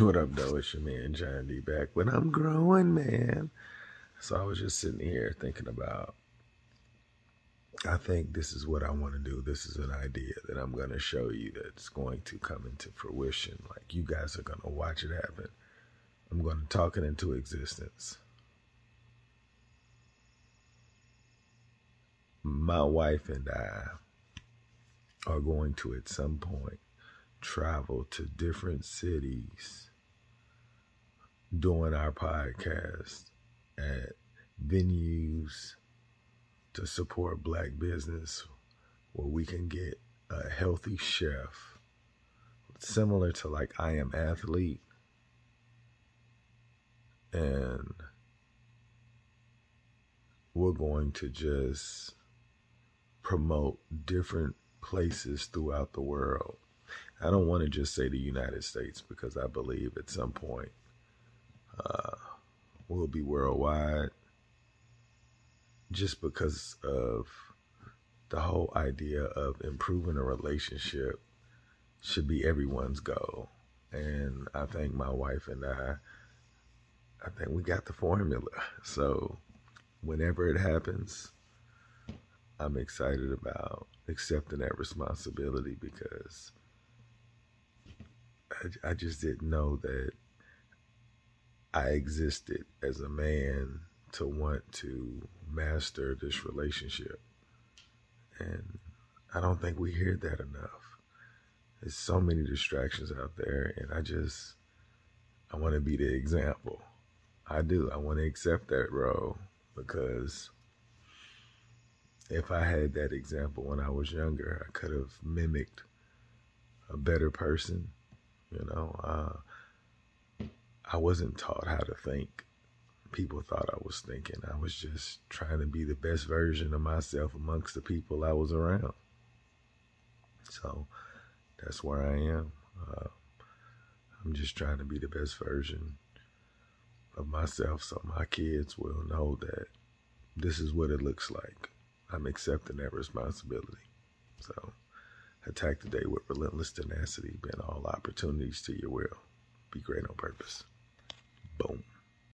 What up, though? It's your man John D back. But I'm growing, man. So I was just sitting here thinking about. I think this is what I want to do. This is an idea that I'm going to show you that's going to come into fruition. Like you guys are going to watch it happen. I'm going to talk it into existence. My wife and I are going to, at some point, travel to different cities doing our podcast at venues to support black business where we can get a healthy chef similar to like I am athlete and we're going to just promote different places throughout the world I don't want to just say the United States because I believe at some point uh, we'll be worldwide just because of the whole idea of improving a relationship should be everyone's goal. And I think my wife and I, I think we got the formula. So whenever it happens, I'm excited about accepting that responsibility because I, I just didn't know that I existed as a man to want to master this relationship. And I don't think we hear that enough. There's so many distractions out there, and I just, I want to be the example. I do. I want to accept that role because if I had that example when I was younger, I could have mimicked a better person you know, uh, I wasn't taught how to think. People thought I was thinking. I was just trying to be the best version of myself amongst the people I was around. So that's where I am. Uh, I'm just trying to be the best version of myself so my kids will know that this is what it looks like. I'm accepting that responsibility. So. Attack the day with relentless tenacity. Bend all opportunities to your will. Be great on purpose. Boom.